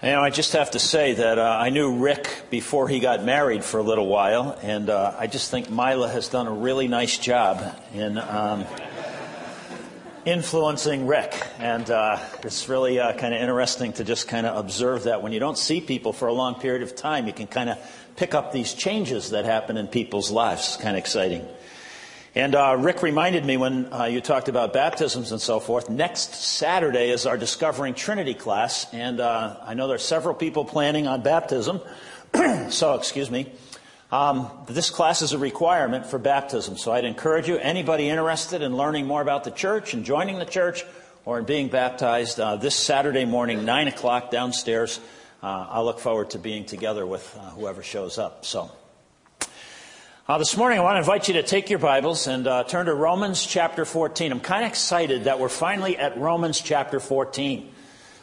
You know, I just have to say that uh, I knew Rick before he got married for a little while, and uh, I just think Mila has done a really nice job in um, influencing Rick. And uh, it's really uh, kind of interesting to just kind of observe that when you don't see people for a long period of time, you can kind of pick up these changes that happen in people's lives. It's kind of exciting. And uh, Rick reminded me when uh, you talked about baptisms and so forth. Next Saturday is our Discovering Trinity class, and uh, I know there are several people planning on baptism. so, excuse me. Um, this class is a requirement for baptism, so I'd encourage you, anybody interested in learning more about the church and joining the church or in being baptized, uh, this Saturday morning, 9 o'clock downstairs. Uh, I look forward to being together with uh, whoever shows up. So. Uh, this morning, I want to invite you to take your Bibles and uh, turn to Romans chapter 14. I'm kind of excited that we're finally at Romans chapter 14.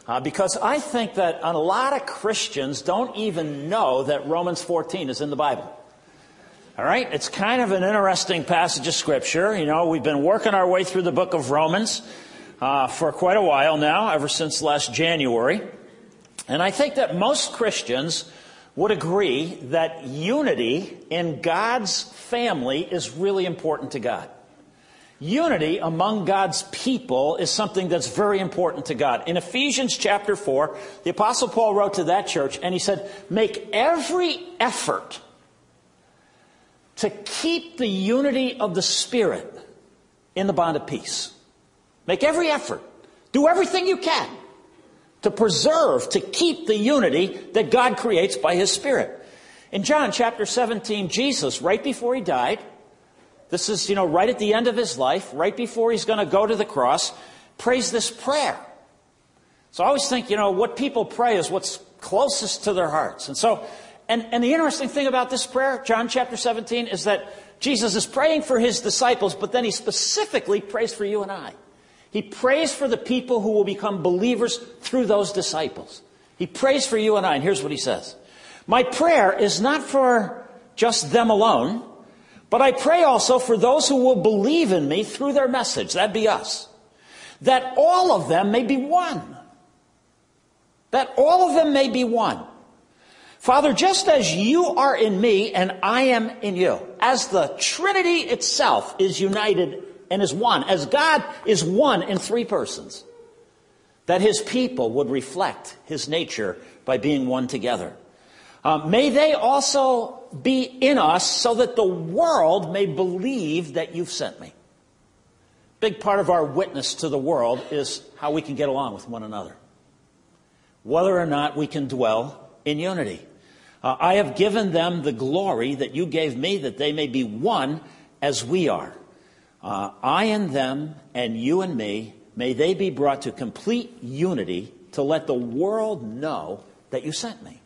Uh, because I think that a lot of Christians don't even know that Romans 14 is in the Bible. All right? It's kind of an interesting passage of Scripture. You know, we've been working our way through the book of Romans uh, for quite a while now, ever since last January. And I think that most Christians would agree that unity in God's family is really important to God. Unity among God's people is something that's very important to God. In Ephesians chapter 4, the Apostle Paul wrote to that church and he said, Make every effort to keep the unity of the Spirit in the bond of peace. Make every effort. Do everything you can to preserve, to keep the unity that God creates by His Spirit. In John chapter 17, Jesus, right before he died, this is, you know, right at the end of his life, right before he's going to go to the cross, prays this prayer. So I always think, you know, what people pray is what's closest to their hearts. And so, and, and the interesting thing about this prayer, John chapter 17, is that Jesus is praying for his disciples, but then he specifically prays for you and I. He prays for the people who will become believers through those disciples. He prays for you and I, and here's what he says. My prayer is not for just them alone, but I pray also for those who will believe in me through their message. That'd be us. That all of them may be one. That all of them may be one. Father, just as you are in me and I am in you, as the Trinity itself is united and is one, as God is one in three persons, that his people would reflect his nature by being one together. Uh, may they also be in us so that the world may believe that you've sent me. Big part of our witness to the world is how we can get along with one another. Whether or not we can dwell in unity. Uh, I have given them the glory that you gave me that they may be one as we are. Uh, I and them, and you and me, may they be brought to complete unity to let the world know that you sent me.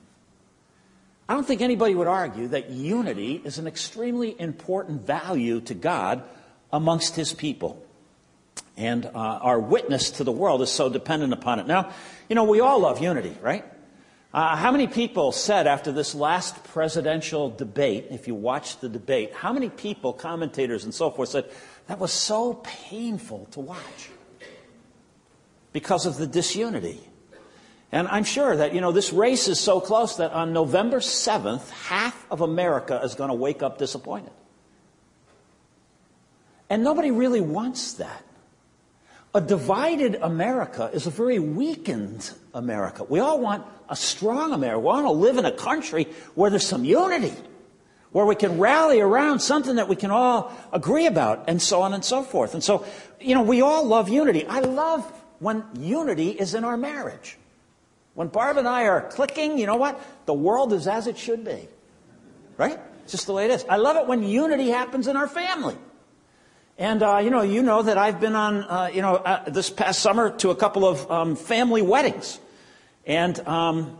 I don't think anybody would argue that unity is an extremely important value to God amongst his people. And uh, our witness to the world is so dependent upon it. Now, you know, we all love unity, right? Uh, how many people said after this last presidential debate, if you watched the debate, how many people, commentators and so forth, said, that was so painful to watch because of the disunity. And I'm sure that, you know, this race is so close that on November 7th, half of America is going to wake up disappointed. And nobody really wants that. A divided America is a very weakened America. We all want a strong America. We want to live in a country where there's some unity where we can rally around something that we can all agree about, and so on and so forth. And so, you know, we all love unity. I love when unity is in our marriage. When Barb and I are clicking, you know what? The world is as it should be. Right? It's just the way it is. I love it when unity happens in our family. And, uh, you know, you know that I've been on, uh, you know, uh, this past summer to a couple of um, family weddings. And, um,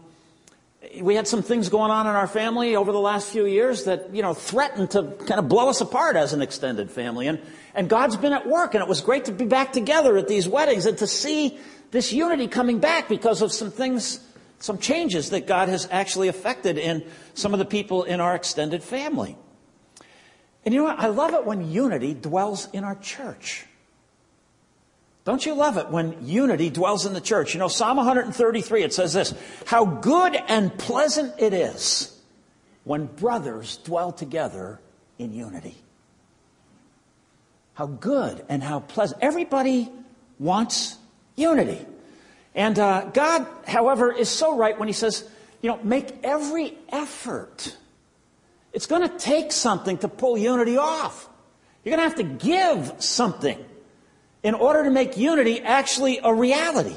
we had some things going on in our family over the last few years that, you know, threatened to kind of blow us apart as an extended family. And, and God's been at work, and it was great to be back together at these weddings and to see this unity coming back because of some things, some changes that God has actually affected in some of the people in our extended family. And you know what? I love it when unity dwells in our church. Don't you love it when unity dwells in the church? You know, Psalm 133, it says this How good and pleasant it is when brothers dwell together in unity. How good and how pleasant. Everybody wants unity. And uh, God, however, is so right when He says, you know, make every effort. It's going to take something to pull unity off. You're going to have to give something in order to make unity actually a reality.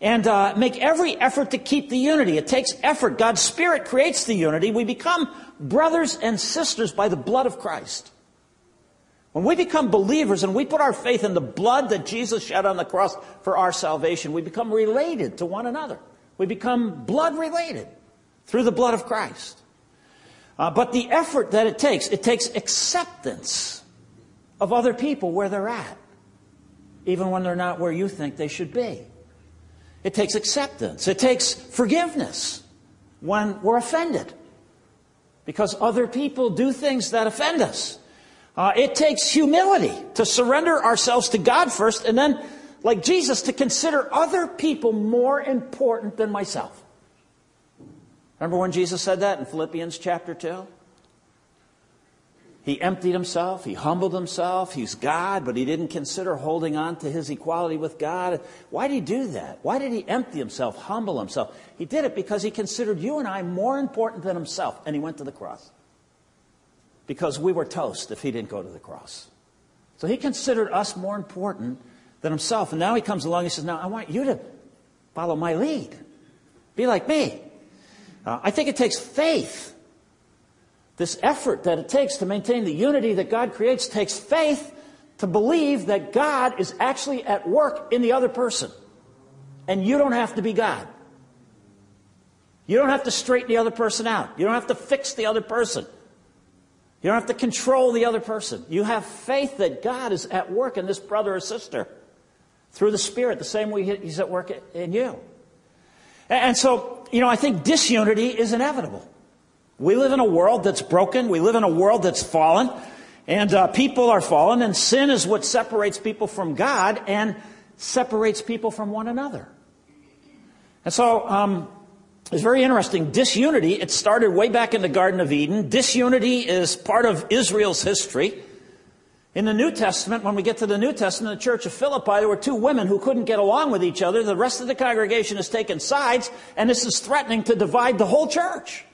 And uh, make every effort to keep the unity. It takes effort. God's Spirit creates the unity. We become brothers and sisters by the blood of Christ. When we become believers and we put our faith in the blood that Jesus shed on the cross for our salvation, we become related to one another. We become blood related through the blood of Christ. Uh, but the effort that it takes, it takes acceptance of other people where they're at, even when they're not where you think they should be. It takes acceptance. It takes forgiveness when we're offended because other people do things that offend us. Uh, it takes humility to surrender ourselves to God first and then, like Jesus, to consider other people more important than myself. Remember when Jesus said that in Philippians chapter 2? He emptied himself, he humbled himself, he's God, but he didn't consider holding on to his equality with God. Why did he do that? Why did he empty himself, humble himself? He did it because he considered you and I more important than himself, and he went to the cross because we were toast if he didn't go to the cross. So he considered us more important than himself. And now he comes along and says, Now I want you to follow my lead. Be like me. Uh, I think it takes faith. This effort that it takes to maintain the unity that God creates takes faith to believe that God is actually at work in the other person. And you don't have to be God. You don't have to straighten the other person out. You don't have to fix the other person. You don't have to control the other person. You have faith that God is at work in this brother or sister through the Spirit, the same way He's at work in you. And so, you know, I think disunity is inevitable. We live in a world that's broken. We live in a world that's fallen. And uh, people are fallen. And sin is what separates people from God and separates people from one another. And so, um, it's very interesting. Disunity, it started way back in the Garden of Eden. Disunity is part of Israel's history. In the New Testament, when we get to the New Testament, the church of Philippi, there were two women who couldn't get along with each other. The rest of the congregation has taken sides, and this is threatening to divide the whole church.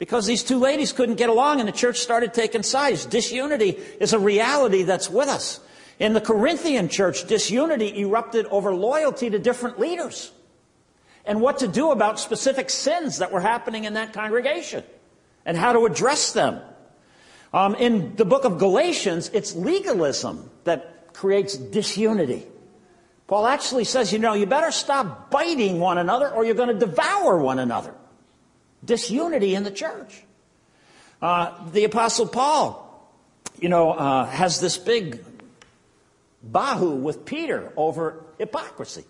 Because these two ladies couldn't get along, and the church started taking sides. Disunity is a reality that's with us. In the Corinthian church, disunity erupted over loyalty to different leaders and what to do about specific sins that were happening in that congregation and how to address them. Um, in the book of Galatians, it's legalism that creates disunity. Paul actually says, you know, you better stop biting one another or you're going to devour one another. Disunity in the church. Uh, the Apostle Paul, you know, uh, has this big bahu with Peter over hypocrisy.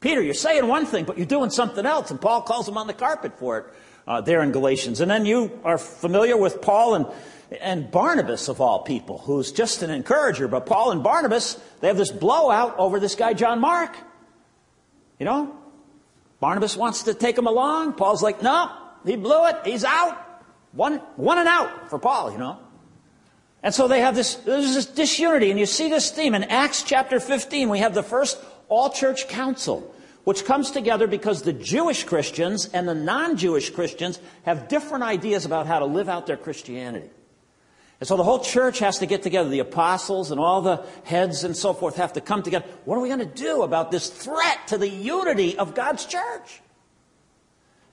Peter, you're saying one thing, but you're doing something else. And Paul calls him on the carpet for it uh, there in Galatians. And then you are familiar with Paul and, and Barnabas, of all people, who's just an encourager. But Paul and Barnabas, they have this blowout over this guy, John Mark. You know? Barnabas wants to take him along. Paul's like, no, he blew it. He's out. One, one and out for Paul, you know? And so they have this, there's this disunity. And you see this theme in Acts chapter 15. We have the first all church council which comes together because the Jewish Christians and the non Jewish Christians have different ideas about how to live out their Christianity. And so the whole church has to get together. The apostles and all the heads and so forth have to come together. What are we going to do about this threat to the unity of God's church?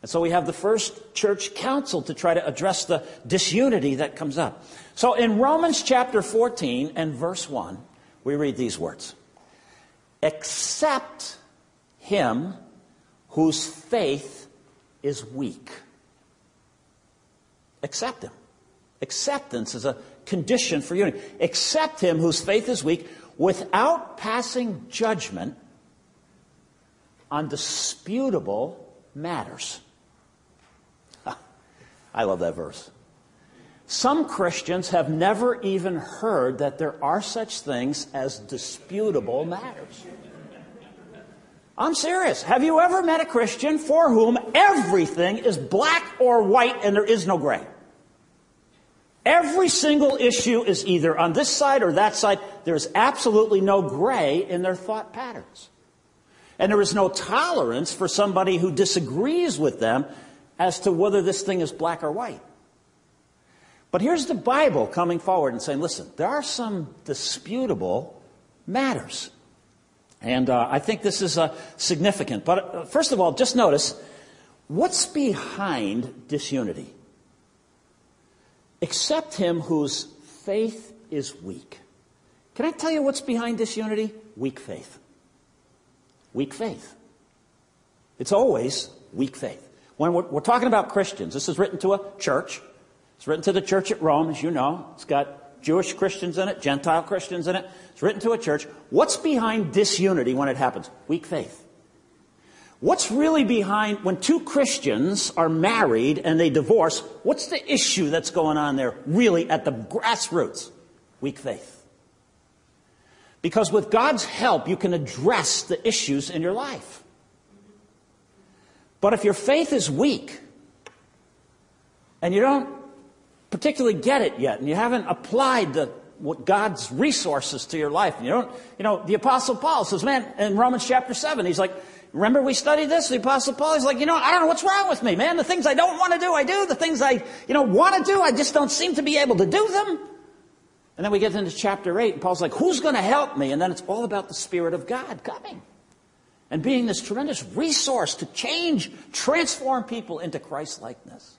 And so we have the first church council to try to address the disunity that comes up. So in Romans chapter 14 and verse 1, we read these words Accept him whose faith is weak. Accept him. Acceptance is a condition for unity. Accept him whose faith is weak without passing judgment on disputable matters. I love that verse. Some Christians have never even heard that there are such things as disputable matters. I'm serious. Have you ever met a Christian for whom everything is black or white and there is no gray? Every single issue is either on this side or that side. There's absolutely no gray in their thought patterns. And there is no tolerance for somebody who disagrees with them as to whether this thing is black or white. But here's the Bible coming forward and saying, listen, there are some disputable matters. And uh, I think this is uh, significant. But uh, first of all, just notice what's behind disunity? Accept him whose faith is weak. Can I tell you what's behind disunity? Weak faith. Weak faith. It's always weak faith. When we're, we're, talking about Christians, this is written to a church. It's written to the church at Rome, as you know. It's got Jewish Christians in it, Gentile Christians in it. It's written to a church. What's behind disunity when it happens? Weak faith. What's really behind when two Christians are married and they divorce? What's the issue that's going on there really at the grassroots? Weak faith. Because with God's help, you can address the issues in your life. But if your faith is weak and you don't particularly get it yet and you haven't applied the, God's resources to your life, and you don't, you know, the Apostle Paul says, man, in Romans chapter 7, he's like, Remember we studied this? The Apostle Paul is like, you know, I don't know what's wrong with me, man. The things I don't want to do, I do. The things I, you know, want to do, I just don't seem to be able to do them. And then we get into chapter 8, and Paul's like, who's going to help me? And then it's all about the Spirit of God coming and being this tremendous resource to change, transform people into Christ likeness.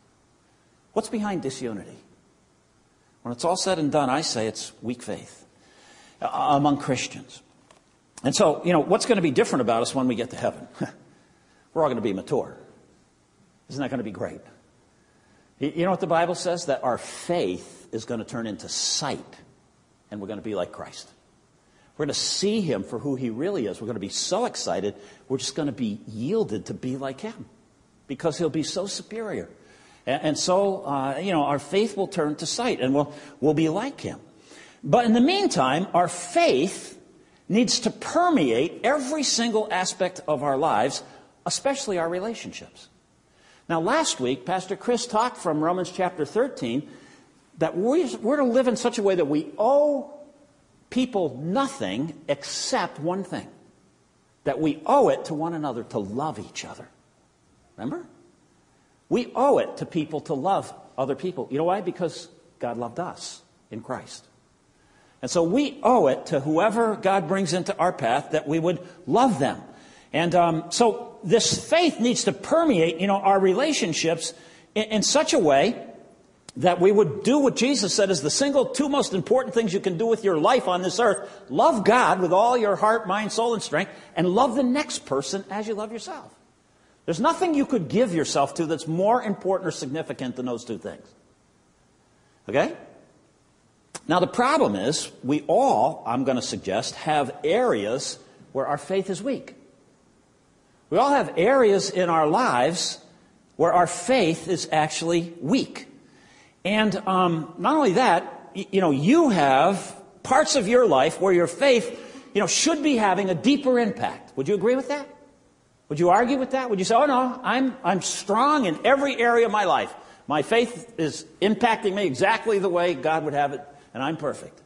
What's behind disunity? When it's all said and done, I say it's weak faith uh, among Christians. And so, you know, what's going to be different about us when we get to heaven? We're all going to be mature. Isn't that going to be great? You know what the Bible says? That our faith is going to turn into sight, and we're going to be like Christ. We're going to see him for who he really is. We're going to be so excited, we're just going to be yielded to be like him because he'll be so superior. And, and so, uh, you know, our faith will turn to sight and we'll, we'll be like him. But in the meantime, our faith needs to permeate every single aspect of our lives, especially our relationships. Now, last week, Pastor Chris talked from Romans chapter 13 that we're to live in such a way that we owe people nothing except one thing that we owe it to one another to love each other. Remember? We owe it to people to love other people. You know why? Because God loved us in Christ. And so we owe it to whoever God brings into our path that we would love them. And um, so this faith needs to permeate, you know, our relationships in, in such a way that we would do what Jesus said is the single two most important things you can do with your life on this earth. Love God with all your heart, mind, soul, and strength, and love the next person as you love yourself. There's nothing you could give yourself to that's more important or significant than those two things. Okay? Now, the problem is, we all, I'm going to suggest, have areas where our faith is weak. We all have areas in our lives where our faith is actually weak. And um, not only that, you know, you have parts of your life where your faith, you know, should be having a deeper impact. Would you agree with that? Would you argue with that? Would you say, oh no, I'm, I'm strong in every area of my life. My faith is impacting me exactly the way God would have it and I'm perfect.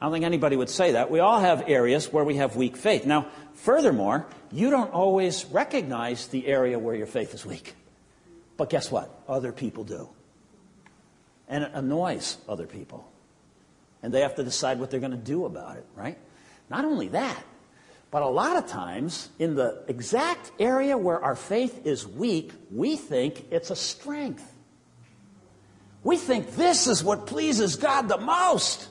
I don't think anybody would say that. We all have areas where we have weak faith. Now, furthermore, you don't always recognize the area where your faith is weak. But guess what? Other people do. And it annoys other people. And they have to decide what they're going to do about it, right? Not only that, but a lot of times, in the exact area where our faith is weak, we think it's a strength. We think this is what pleases God the most.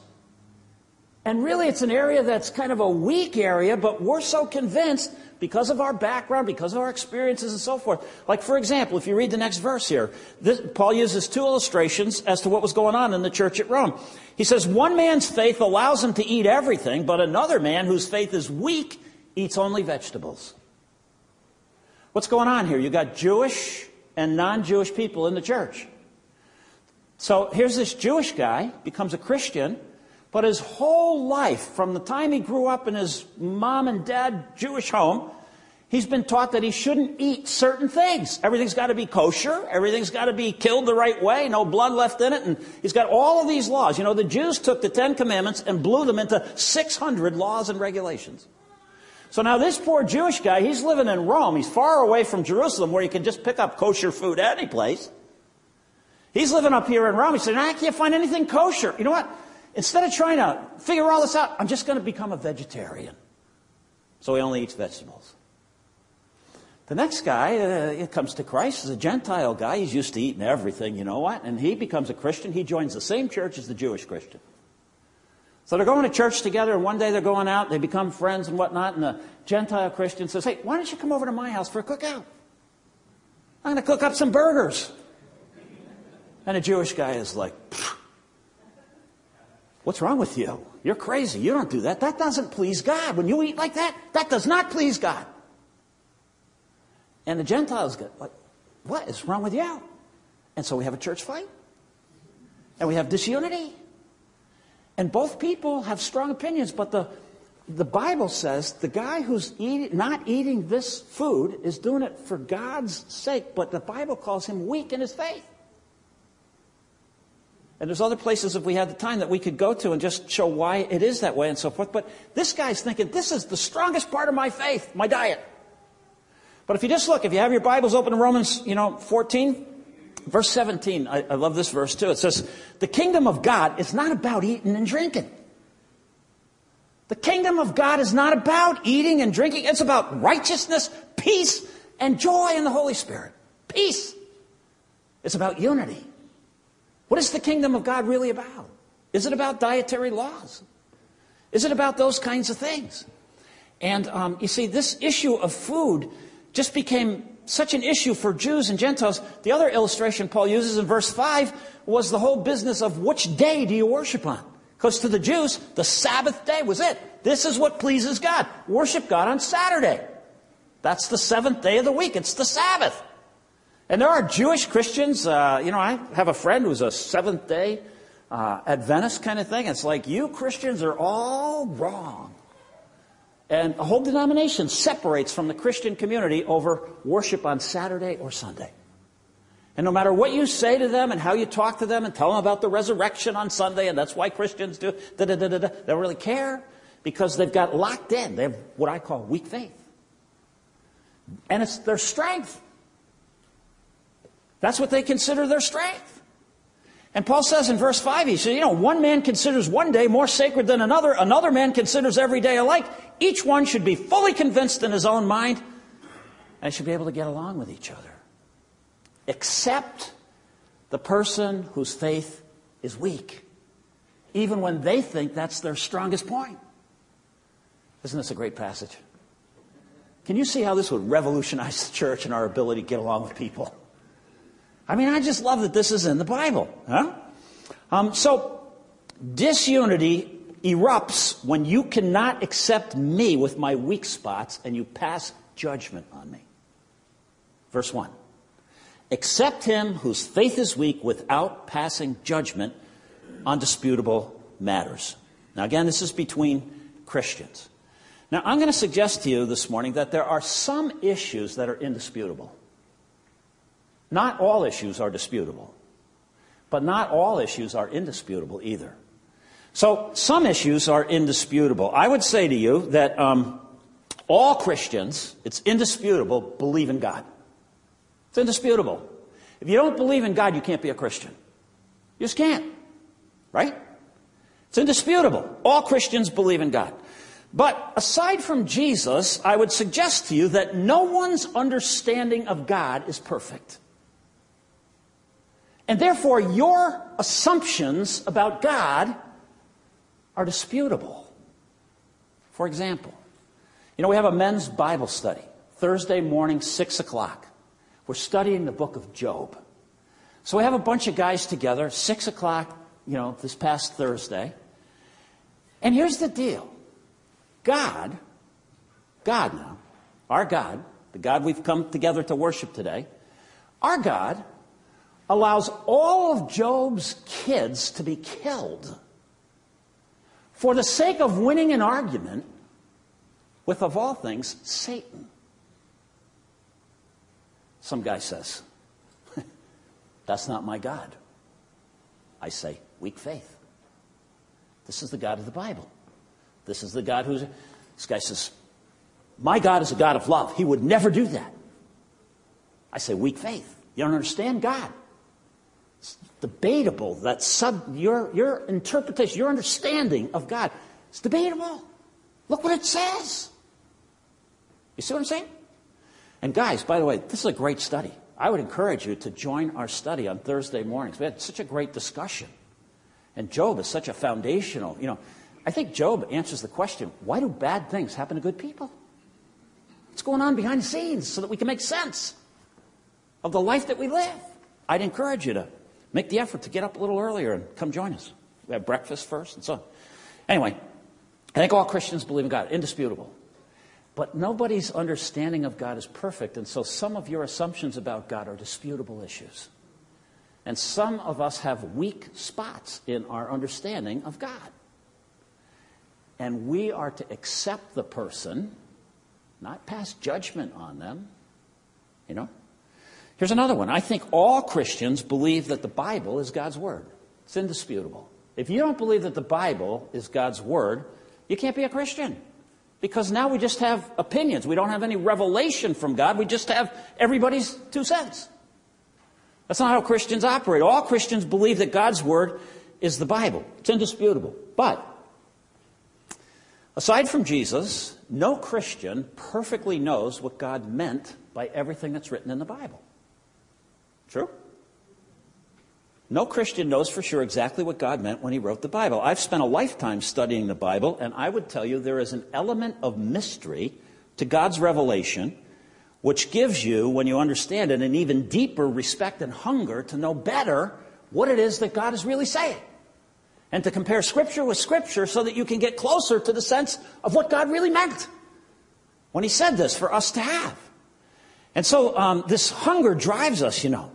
And really, it's an area that's kind of a weak area, but we're so convinced because of our background, because of our experiences, and so forth. Like, for example, if you read the next verse here, this, Paul uses two illustrations as to what was going on in the church at Rome. He says, One man's faith allows him to eat everything, but another man whose faith is weak eats only vegetables. What's going on here? You've got Jewish and non Jewish people in the church. So here's this Jewish guy, becomes a Christian, but his whole life, from the time he grew up in his mom and dad Jewish home, he's been taught that he shouldn't eat certain things. Everything's got to be kosher. Everything's got to be killed the right way. No blood left in it. And he's got all of these laws. You know, the Jews took the Ten Commandments and blew them into 600 laws and regulations. So now this poor Jewish guy, he's living in Rome. He's far away from Jerusalem where you can just pick up kosher food any place. He's living up here in Rome. He said, I can't find anything kosher. You know what? Instead of trying to figure all this out, I'm just going to become a vegetarian. So he only eats vegetables. The next guy uh, comes to Christ is a Gentile guy. He's used to eating everything, you know what? And he becomes a Christian. He joins the same church as the Jewish Christian. So they're going to church together, and one day they're going out, they become friends and whatnot, and the Gentile Christian says, Hey, why don't you come over to my house for a cookout? I'm going to cook up some burgers. And a Jewish guy is like, What's wrong with you? You're crazy. You don't do that. That doesn't please God. When you eat like that, that does not please God. And the Gentiles get like, what is wrong with you? And so we have a church fight. And we have disunity. And both people have strong opinions, but the, the Bible says the guy who's eat, not eating this food is doing it for God's sake, but the Bible calls him weak in his faith. And there's other places, if we had the time, that we could go to and just show why it is that way and so forth. But this guy's thinking, this is the strongest part of my faith, my diet. But if you just look, if you have your Bibles open in Romans, you know, 14, verse 17, I, I love this verse too. It says, the kingdom of God is not about eating and drinking. The kingdom of God is not about eating and drinking. It's about righteousness, peace, and joy in the Holy Spirit. Peace. It's about unity. What is the kingdom of God really about? Is it about dietary laws? Is it about those kinds of things? And um, you see, this issue of food just became such an issue for Jews and Gentiles. The other illustration Paul uses in verse 5 was the whole business of which day do you worship on? Because to the Jews, the Sabbath day was it. This is what pleases God. Worship God on Saturday. That's the seventh day of the week. It's the Sabbath. And there are Jewish Christians. Uh, you know, I have a friend who's a Seventh Day uh, Adventist kind of thing. It's like you Christians are all wrong. And a whole denomination separates from the Christian community over worship on Saturday or Sunday. And no matter what you say to them and how you talk to them and tell them about the resurrection on Sunday, and that's why Christians do, da da da da, they don't really care because they've got locked in. They have what I call weak faith. And it's their strength. That's what they consider their strength. And Paul says in verse 5, he says, you know, one man considers one day more sacred than another, another man considers every day alike. Each one should be fully convinced in his own mind and should be able to get along with each other. Except the person whose faith is weak, even when they think that's their strongest point. Isn't this a great passage? Can you see how this would revolutionize the church and our ability to get along with people? I mean, I just love that this is in the Bible. Huh? Um, so, disunity erupts when you cannot accept me with my weak spots and you pass judgment on me. Verse 1. Accept him whose faith is weak without passing judgment on disputable matters. Now, again, this is between Christians. Now, I'm going to suggest to you this morning that there are some issues that are indisputable. Not all issues are disputable, but not all issues are indisputable either. So some issues are indisputable. I would say to you that um, all Christians, it's indisputable, believe in God. It's indisputable. If you don't believe in God, you can't be a Christian. You just can't. Right? It's indisputable. All Christians believe in God. But aside from Jesus, I would suggest to you that no one's understanding of God is perfect. And therefore, your assumptions about God are disputable. For example, you know, we have a men's Bible study, Thursday morning, 6 o'clock. We're studying the book of Job. So we have a bunch of guys together, 6 o'clock, you know, this past Thursday. And here's the deal God, God now, our God, the God we've come together to worship today, our God allows all of Job's kids to be killed for the sake of winning an argument with, of all things, Satan. Some guy says, That's not my God. I say, Weak faith. This is the God of the Bible. This is the God who's. This guy says, My God is a God of love. He would never do that. I say, Weak faith. You don't understand God. It's debatable that sub, your, your interpretation, your understanding of God is debatable. Look what it says. You see what I'm saying? And guys, by the way, this is a great study. I would encourage you to join our study on Thursday mornings. We had such a great discussion. And Job is such a foundational, you know, I think Job answers the question why do bad things happen to good people? What's going on behind the scenes so that we can make sense of the life that we live? I'd encourage you to make the effort to get up a little earlier and come join us. We have breakfast first and so on. Anyway, I think all Christians believe in God, indisputable. But nobody's understanding of God is perfect, and so some of your assumptions about God are disputable issues. And some of us have weak spots in our understanding of God. And we are to accept the person, not pass judgment on them. You know? Here's another one. I think all Christians believe that the Bible is God's Word. It's indisputable. If you don't believe that the Bible is God's Word, you can't be a Christian. Because now we just have opinions. We don't have any revelation from God. We just have everybody's two cents. That's not how Christians operate. All Christians believe that God's Word is the Bible. It's indisputable. But, aside from Jesus, no Christian perfectly knows what God meant by everything that's written in the Bible. True? No Christian knows for sure exactly what God meant when he wrote the Bible. I've spent a lifetime studying the Bible, and I would tell you there is an element of mystery to God's revelation which gives you, when you understand it, an even deeper respect and hunger to know better what it is that God is really saying. And to compare Scripture with Scripture so that you can get closer to the sense of what God really meant when He said this for us to have. And so um, this hunger drives us, you know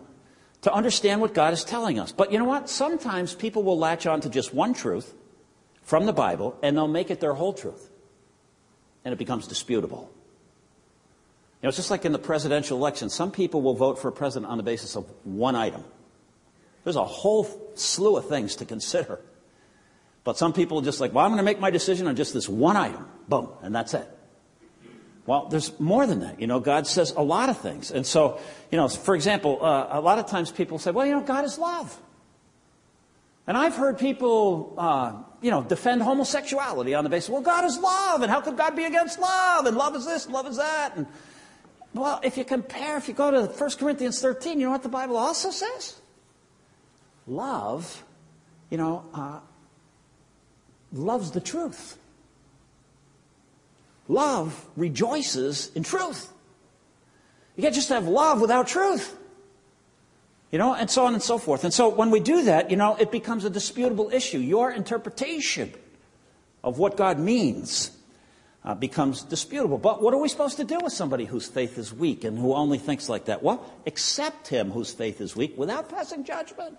to understand what God is telling us. But you know what? Sometimes people will latch on to just one truth from the Bible and they'll make it their whole truth. And it becomes disputable. You know, it's just like in the presidential election. Some people will vote for a president on the basis of one item. There's a whole slew of things to consider. But some people are just like, well, I'm going to make my decision on just this one item. Boom. And that's it. Well, there's more than that. You know, God says a lot of things. And so, you know, for example, uh, a lot of times people say, well, you know, God is love. And I've heard people, uh, you know, defend homosexuality on the basis, well, God is love, and how could God be against love? And love is this, and love is that. And, well, if you compare, if you go to 1 Corinthians 13, you know what the Bible also says? Love, you know, uh, loves the truth. Love rejoices in truth. You can't just have love without truth. You know, and so on and so forth. And so when we do that, you know, it becomes a disputable issue. Your interpretation of what God means uh, becomes disputable. But what are we supposed to do with somebody whose faith is weak and who only thinks like that? Well, accept him whose faith is weak without passing judgment.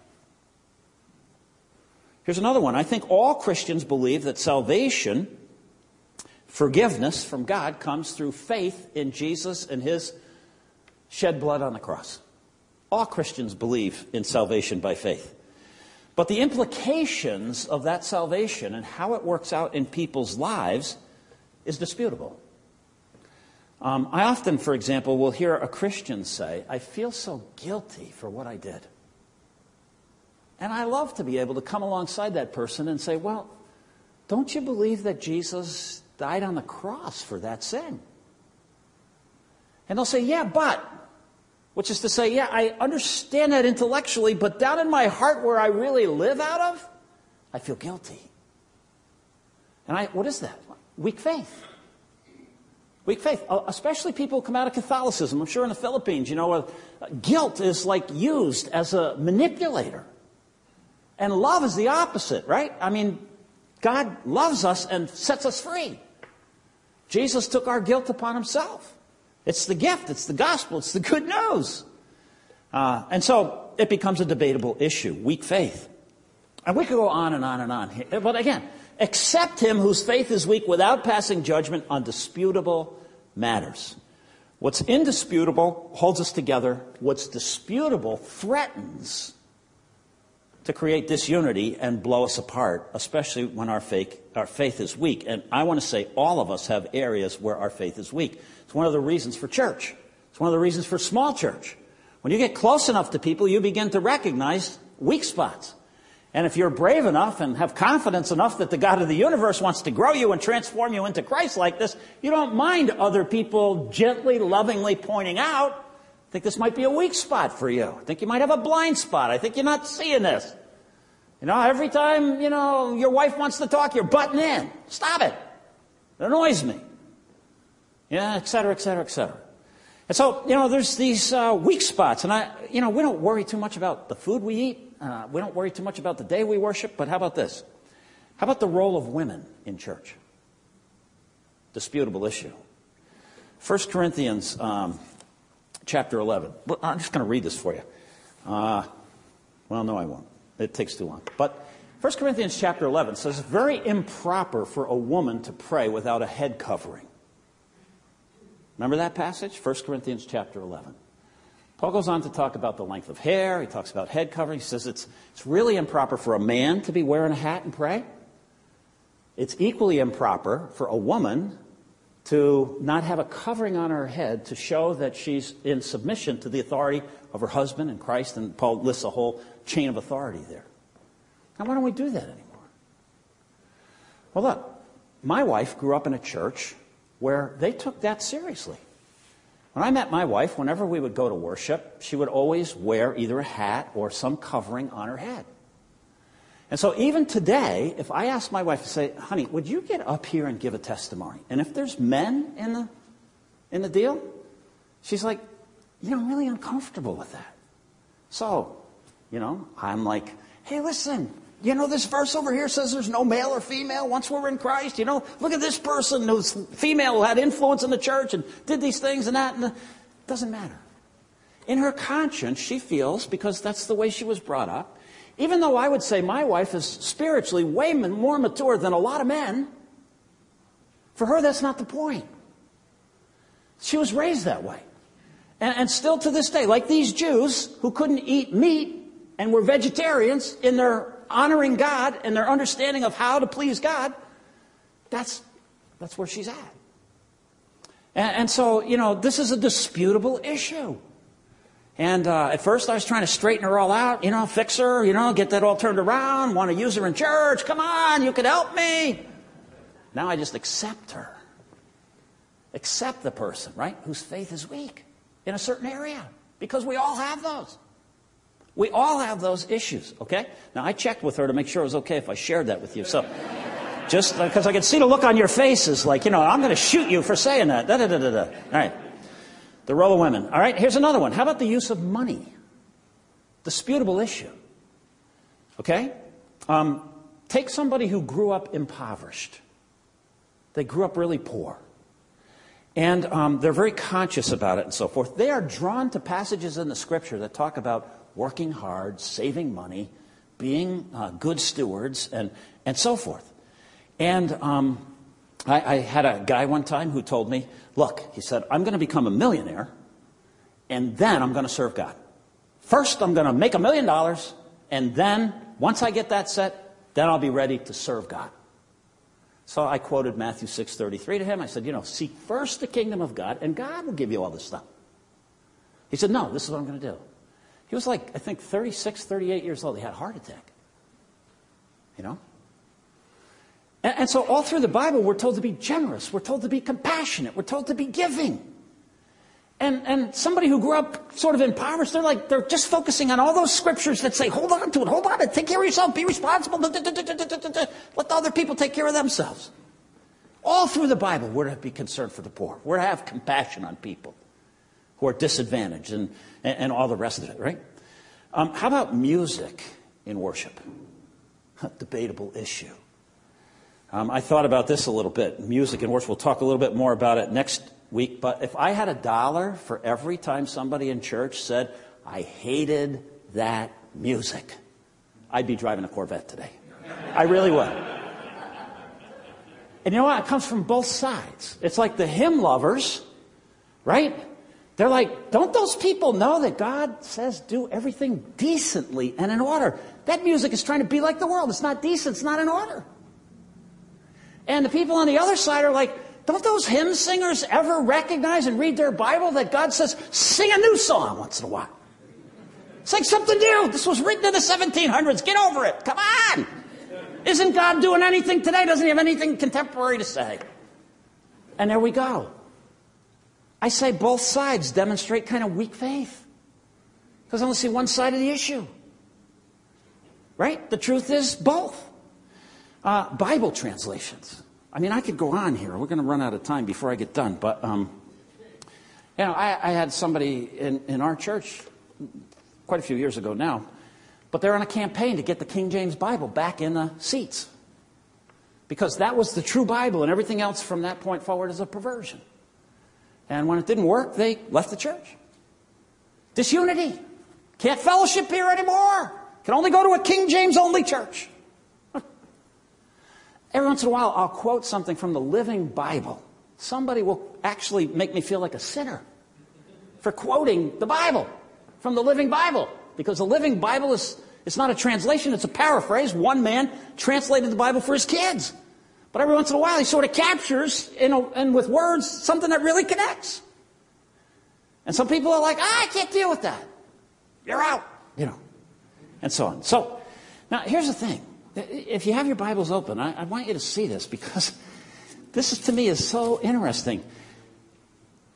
Here's another one. I think all Christians believe that salvation Forgiveness from God comes through faith in Jesus and his shed blood on the cross. All Christians believe in salvation by faith. But the implications of that salvation and how it works out in people's lives is disputable. Um, I often, for example, will hear a Christian say, I feel so guilty for what I did. And I love to be able to come alongside that person and say, Well, don't you believe that Jesus died on the cross for that sin. And they'll say, yeah, but, which is to say, yeah, I understand that intellectually, but down in my heart where I really live out of, I feel guilty. And I, what is that? Weak faith. Weak faith, uh, especially people who come out of Catholicism. I'm sure in the Philippines, you know, uh, guilt is like used as a manipulator. And love is the opposite, right? I mean, God loves us and sets us free. Jesus took our guilt upon himself. It's the gift, it's the gospel, it's the good news. Uh, and so it becomes a debatable issue weak faith. And we could go on and on and on. But again, accept him whose faith is weak without passing judgment on disputable matters. What's indisputable holds us together. What's disputable threatens to create disunity and blow us apart, especially when our our faith is weak. And I want to say all of us have areas where our faith is weak. It's one of the reasons for church. It's one of the reasons for small church. When you get close enough to people, you begin to recognize weak spots. And if you're brave enough and have confidence enough that the God of the universe wants to grow you and transform you into Christ like this, you don't mind other people gently, lovingly pointing out, I think this might be a weak spot for you. I think you might have a blind spot. I think you're not seeing this. You know, every time, you know, your wife wants to talk, you're butting in. Stop it. It annoys me. Yeah, et cetera, et cetera, et cetera. And so, you know, there's these uh, weak spots. And I, you know, we don't worry too much about the food we eat. Uh, we don't worry too much about the day we worship, but how about this? How about the role of women in church? Disputable issue. 1 Corinthians um, chapter 11. Well, I'm just going to read this for you. Uh, well, no, I won't. It takes too long. But 1 Corinthians chapter 11 says it's very improper for a woman to pray without a head covering. Remember that passage? 1 Corinthians chapter 11. Paul goes on to talk about the length of hair. He talks about head covering. He says it's, it's really improper for a man to be wearing a hat and pray. It's equally improper for a woman to not have a covering on her head to show that she's in submission to the authority of her husband and Christ. And Paul lists a whole chain of authority there. Now, why don't we do that anymore? Well, look, my wife grew up in a church where they took that seriously. When I met my wife, whenever we would go to worship, she would always wear either a hat or some covering on her head. And so even today, if I ask my wife to say, honey, would you get up here and give a testimony? And if there's men in the, in the deal, she's like, you know, I'm really uncomfortable with that. So, you know, I'm like, hey, listen, you know, this verse over here says there's no male or female once we're in Christ. You know, look at this person who's female who had influence in the church and did these things and that. And it doesn't matter. In her conscience, she feels, because that's the way she was brought up, even though I would say my wife is spiritually way more mature than a lot of men, for her, that's not the point. She was raised that way. And, and still to this day, like these Jews who couldn't eat meat and were vegetarians in their honoring God and their understanding of how to please God, that's, that's where she's at. And, and so, you know, this is a disputable issue. And uh, at first, I was trying to straighten her all out, you know, fix her, you know, get that all turned around, want to use her in church. Come on, you can help me. Now I just accept her. Accept the person, right, whose faith is weak in a certain area, because we all have those. We all have those issues, okay? Now, I checked with her to make sure it was okay if I shared that with you. So, just because I could see the look on your faces, like, you know, I'm going to shoot you for saying that. Da, da, da, da, da. All right. The role of women. All right, here's another one. How about the use of money? Disputable issue. Okay? Um, take somebody who grew up impoverished. They grew up really poor. And um, they're very conscious about it and so forth. They are drawn to passages in the scripture that talk about working hard, saving money, being uh, good stewards, and, and so forth. And um, I, I had a guy one time who told me, Look, he said, I'm going to become a millionaire, and then I'm going to serve God. First, I'm going to make a million dollars, and then, once I get that set, then I'll be ready to serve God. So I quoted Matthew 6:33 to him. I said, you know, seek first the kingdom of God, and God will give you all this stuff. He said, no, this is what I'm going to do. He was like, I think, 36, 38 years old. He had a heart attack. You know? And, and, so, all through the Bible, we're told to be generous. We're told to be compassionate. We're told to be giving. And, and somebody who grew up sort of impoverished, they're like, they're just focusing on all those scriptures that say, hold on to it, hold on to it, take care of yourself, be responsible, let the other people take care of themselves. All through the Bible, we're to be concerned for the poor. We're to have compassion on people who are disadvantaged and, and, and all the rest of it, right? Um, how about music in worship? Debatable issue. Um, I thought about this a little bit. Music in worship. We'll talk a little bit more about it next week. But if I had a dollar for every time somebody in church said, I hated that music, I'd be driving a Corvette today. I really would. And you know what? It comes from both sides. It's like the hymn lovers, right? They're like, don't those people know that God says do everything decently and in order? That music is trying to be like the world. It's not decent, it's not in order. And the people on the other side are like, don't those hymn singers ever recognize and read their Bible that God says, sing a new song once in a while? Sing something new. This was written in the 1700s. Get over it. Come on. Isn't God doing anything today? Doesn't he have anything contemporary to say? And there we go. I say both sides demonstrate kind of weak faith. Because I only see one side of the issue. Right? The truth is both. Uh, Bible translations. I mean, I could go on here. We're going to run out of time before I get done. But, um, you know, I, I had somebody in, in our church quite a few years ago now, but they're on a campaign to get the King James Bible back in the seats. Because that was the true Bible, and everything else from that point forward is a perversion. And when it didn't work, they left the church. Disunity. Can't fellowship here anymore. Can only go to a King James only church. Every once in a while, I'll quote something from the Living Bible. Somebody will actually make me feel like a sinner for quoting the Bible from the Living Bible. Because the Living Bible is it's not a translation, it's a paraphrase. One man translated the Bible for his kids. But every once in a while, he sort of captures, in a, and with words, something that really connects. And some people are like, ah, I can't deal with that. You're out, you know, and so on. So, now here's the thing. If you have your Bibles open, I, I want you to see this because this is, to me is so interesting.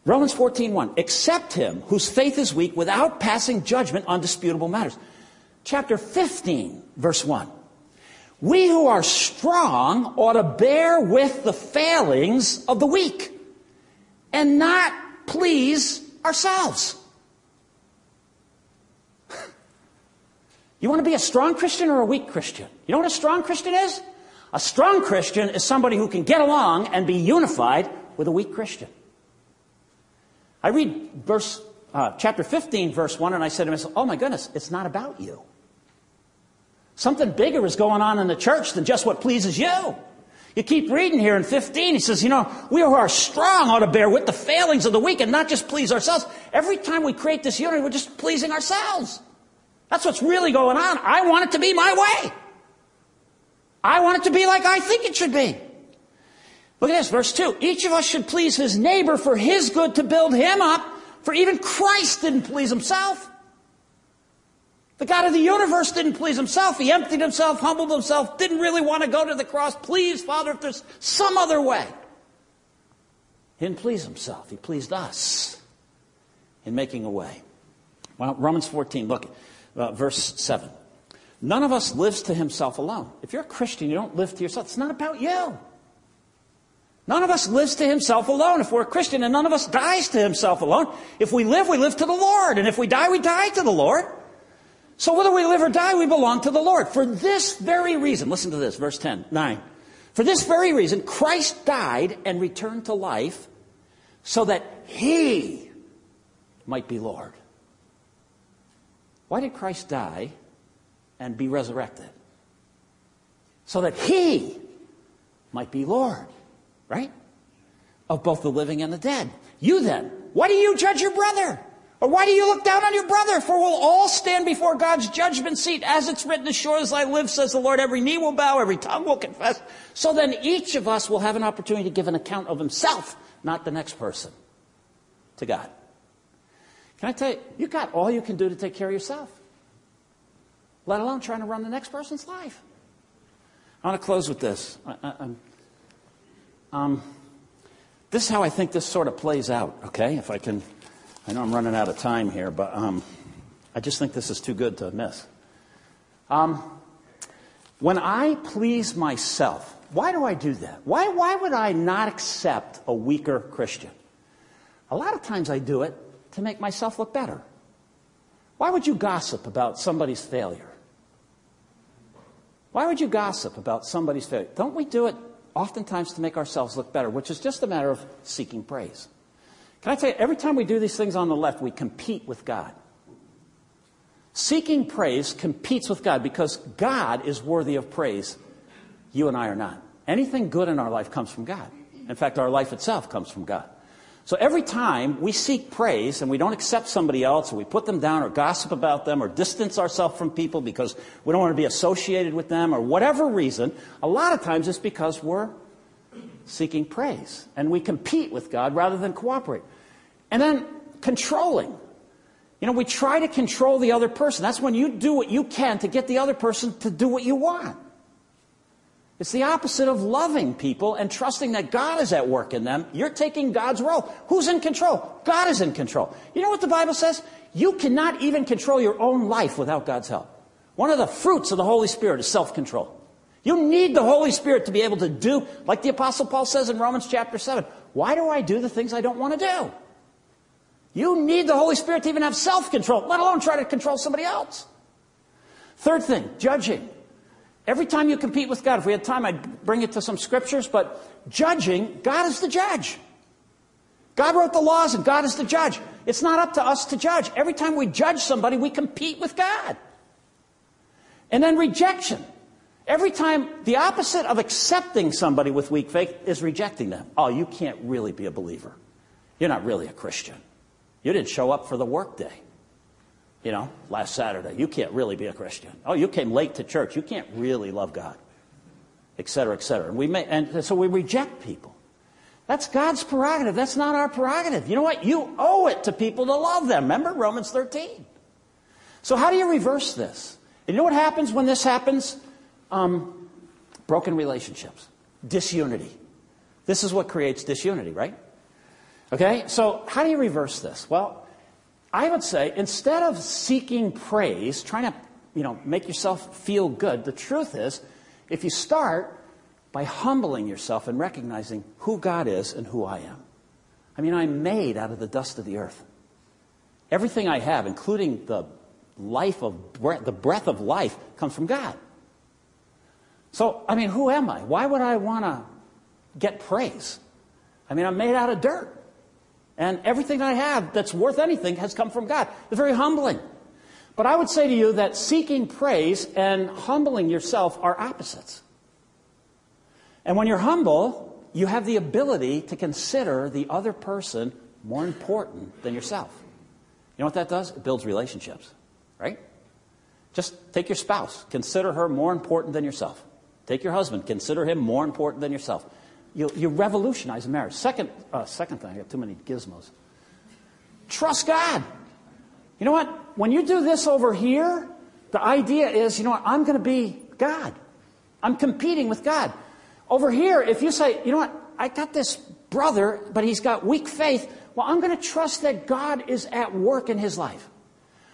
Romans 14:1 Accept him whose faith is weak without passing judgment on disputable matters. Chapter 15 verse 1 We who are strong ought to bear with the failings of the weak and not please ourselves. You want to be a strong Christian or a weak Christian? You know what a strong Christian is? A strong Christian is somebody who can get along and be unified with a weak Christian. I read verse, uh, chapter 15, verse 1, and I said to myself, oh my goodness, it's not about you. Something bigger is going on in the church than just what pleases you. You keep reading here in 15, he says, you know, we who are strong ought to bear with the failings of the weak and not just please ourselves. Every time we create this unity, we're just pleasing ourselves. That's what's really going on. I want it to be my way. I want it to be like I think it should be. Look at this, verse 2. Each of us should please his neighbor for his good to build him up, for even Christ didn't please himself. The God of the universe didn't please himself. He emptied himself, humbled himself, didn't really want to go to the cross. Please, Father, if there's some other way. He didn't please himself. He pleased us in making a way. Well, Romans 14, look, uh, verse 7. None of us lives to himself alone. If you're a Christian, you don't live to yourself. It's not about you. None of us lives to himself alone if we're a Christian, and none of us dies to himself alone. If we live, we live to the Lord, and if we die, we die to the Lord. So whether we live or die, we belong to the Lord. For this very reason, listen to this, verse 10, 9. For this very reason, Christ died and returned to life so that he might be Lord. Why did Christ die and be resurrected? So that he might be Lord right? Of both the living and the dead. You then, why do you judge your brother? Or why do you look down on your brother? For we'll all stand before God's judgment seat. As it's written, as sure as I live, says the Lord, every knee will bow, every tongue will confess. So then each of us will have an opportunity to give an account of himself, not the next person, to God. Can I tell you, You've got all you can do to take care of yourself, let alone trying to run the next person's life. I want to close with this. I, I, um, this is how I think this sort of plays out, okay? If I can, I know I'm running out of time here, but um, I just think this is too good to miss. Um, when I please myself, why do I do that? Why, why would I not accept a weaker Christian? A lot of times I do it to make myself look better. Why would you gossip about somebody's failure? Why would you gossip about somebody's failure? Don't we do it oftentimes to make ourselves look better, which is just a matter of seeking praise. Can I tell you, every time we do these things on the left, we compete with God. Seeking praise competes with God because God is worthy of praise. You and I are not. Anything good in our life comes from God. In fact, our life itself comes from God. So every time we seek praise and we don't accept somebody else or we put them down or gossip about them or distance ourselves from people because we don't want to be associated with them or whatever reason, a lot of times it's because we're seeking praise and we compete with God rather than cooperate. And then controlling. You know, we try to control the other person. That's when you do what you can to get the other person to do what you want. It's the opposite of loving people and trusting that God is at work in them. You're taking God's role. Who's in control? God is in control. You know what the Bible says? You cannot even control your own life without God's help. One of the fruits of the Holy Spirit is self control. You need the Holy Spirit to be able to do, like the Apostle Paul says in Romans chapter 7, why do I do the things I don't want to do? You need the Holy Spirit to even have self control, let alone try to control somebody else. Third thing, judging. Every time you compete with God, if we had time, I'd bring it to some scriptures, but judging, God is the judge. God wrote the laws and God is the judge. It's not up to us to judge. Every time we judge somebody, we compete with God. And then rejection. Every time, the opposite of accepting somebody with weak faith is rejecting them. Oh, you can't really be a believer. You're not really a Christian. You didn't show up for the workday you know, last Saturday. You can't really be a Christian. Oh, you came late to church. You can't really love God, et cetera, et cetera. And, we may, and so we reject people. That's God's prerogative. That's not our prerogative. You know what? You owe it to people to love them. Remember Romans 13. So how do you reverse this? And you know what happens when this happens? Um, broken relationships, disunity. This is what creates disunity, right? Okay, so how do you reverse this? Well, I would say instead of seeking praise, trying to you know, make yourself feel good, the truth is, if you start by humbling yourself and recognizing who God is and who I am. I mean, I'm made out of the dust of the earth. Everything I have, including the life of the breath of life, comes from God. So, I mean, who am I? Why would I want to get praise? I mean, I'm made out of dirt. And everything I have that's worth anything has come from God. It's very humbling. But I would say to you that seeking praise and humbling yourself are opposites. And when you're humble, you have the ability to consider the other person more important than yourself. You know what that does? It builds relationships, right? Just take your spouse, consider her more important than yourself. Take your husband, consider him more important than yourself. You, you revolutionize marriage. Second, uh, second thing, I got too many gizmos. Trust God. You know what? When you do this over here, the idea is, you know what? I'm going to be God. I'm competing with God. Over here, if you say, you know what? I got this brother, but he's got weak faith. Well, I'm going to trust that God is at work in his life.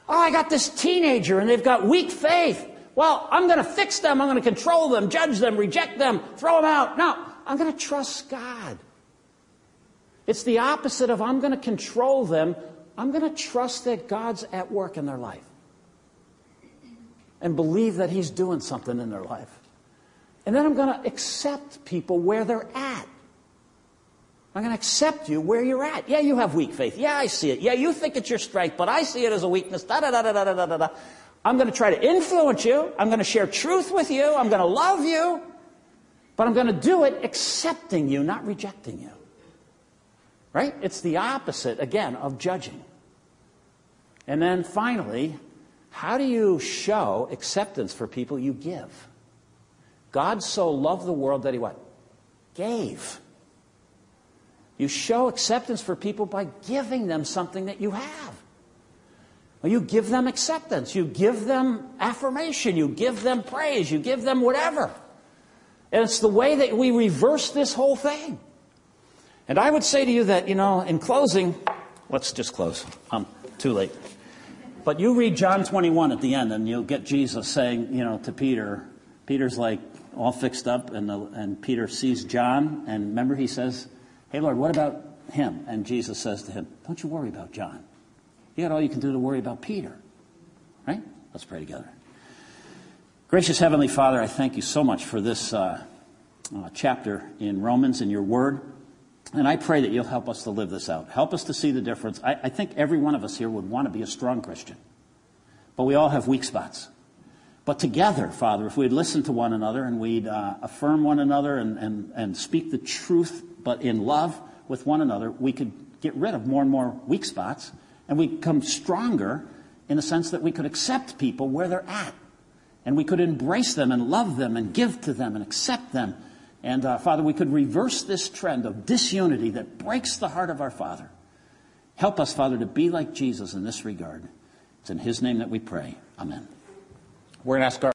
Oh, I got this teenager and they've got weak faith. Well, I'm going to fix them. I'm going to control them, judge them, reject them, throw them out. No, I'm going to trust God. It's the opposite of I'm going to control them. I'm going to trust that God's at work in their life and believe that He's doing something in their life. And then I'm going to accept people where they're at. I'm going to accept you where you're at. Yeah, you have weak faith. Yeah, I see it. Yeah, you think it's your strength, but I see it as a weakness. Da da da da da da da. I'm going to try to influence you. I'm going to share truth with you. I'm going to love you. But I'm going to do it accepting you, not rejecting you. Right? It's the opposite, again, of judging. And then finally, how do you show acceptance for people you give? God so loved the world that he what? Gave. You show acceptance for people by giving them something that you have. Well, you give them acceptance. You give them affirmation. You give them praise. You give them whatever. And it's the way that we reverse this whole thing. And I would say to you that, you know, in closing, let's just close. I'm too late. But you read John 21 at the end, and you'll get Jesus saying, you know, to Peter, Peter's like all fixed up, and, the, and Peter sees John, and remember he says, Hey, Lord, what about him? And Jesus says to him, Don't you worry about John. You got all you can do to worry about Peter. Right? Let's pray together. Gracious Heavenly Father, I thank you so much for this uh, uh, chapter in Romans and your word. And I pray that you'll help us to live this out. Help us to see the difference. I, I think every one of us here would want to be a strong Christian. But we all have weak spots. But together, Father, if we'd listen to one another and we'd uh, affirm one another and, and, and speak the truth, but in love with one another, we could get rid of more and more weak spots and we become stronger in the sense that we could accept people where they're at. And we could embrace them and love them and give to them and accept them. And uh, Father, we could reverse this trend of disunity that breaks the heart of our Father. Help us, Father, to be like Jesus in this regard. It's in His name that we pray. Amen. We're going to ask our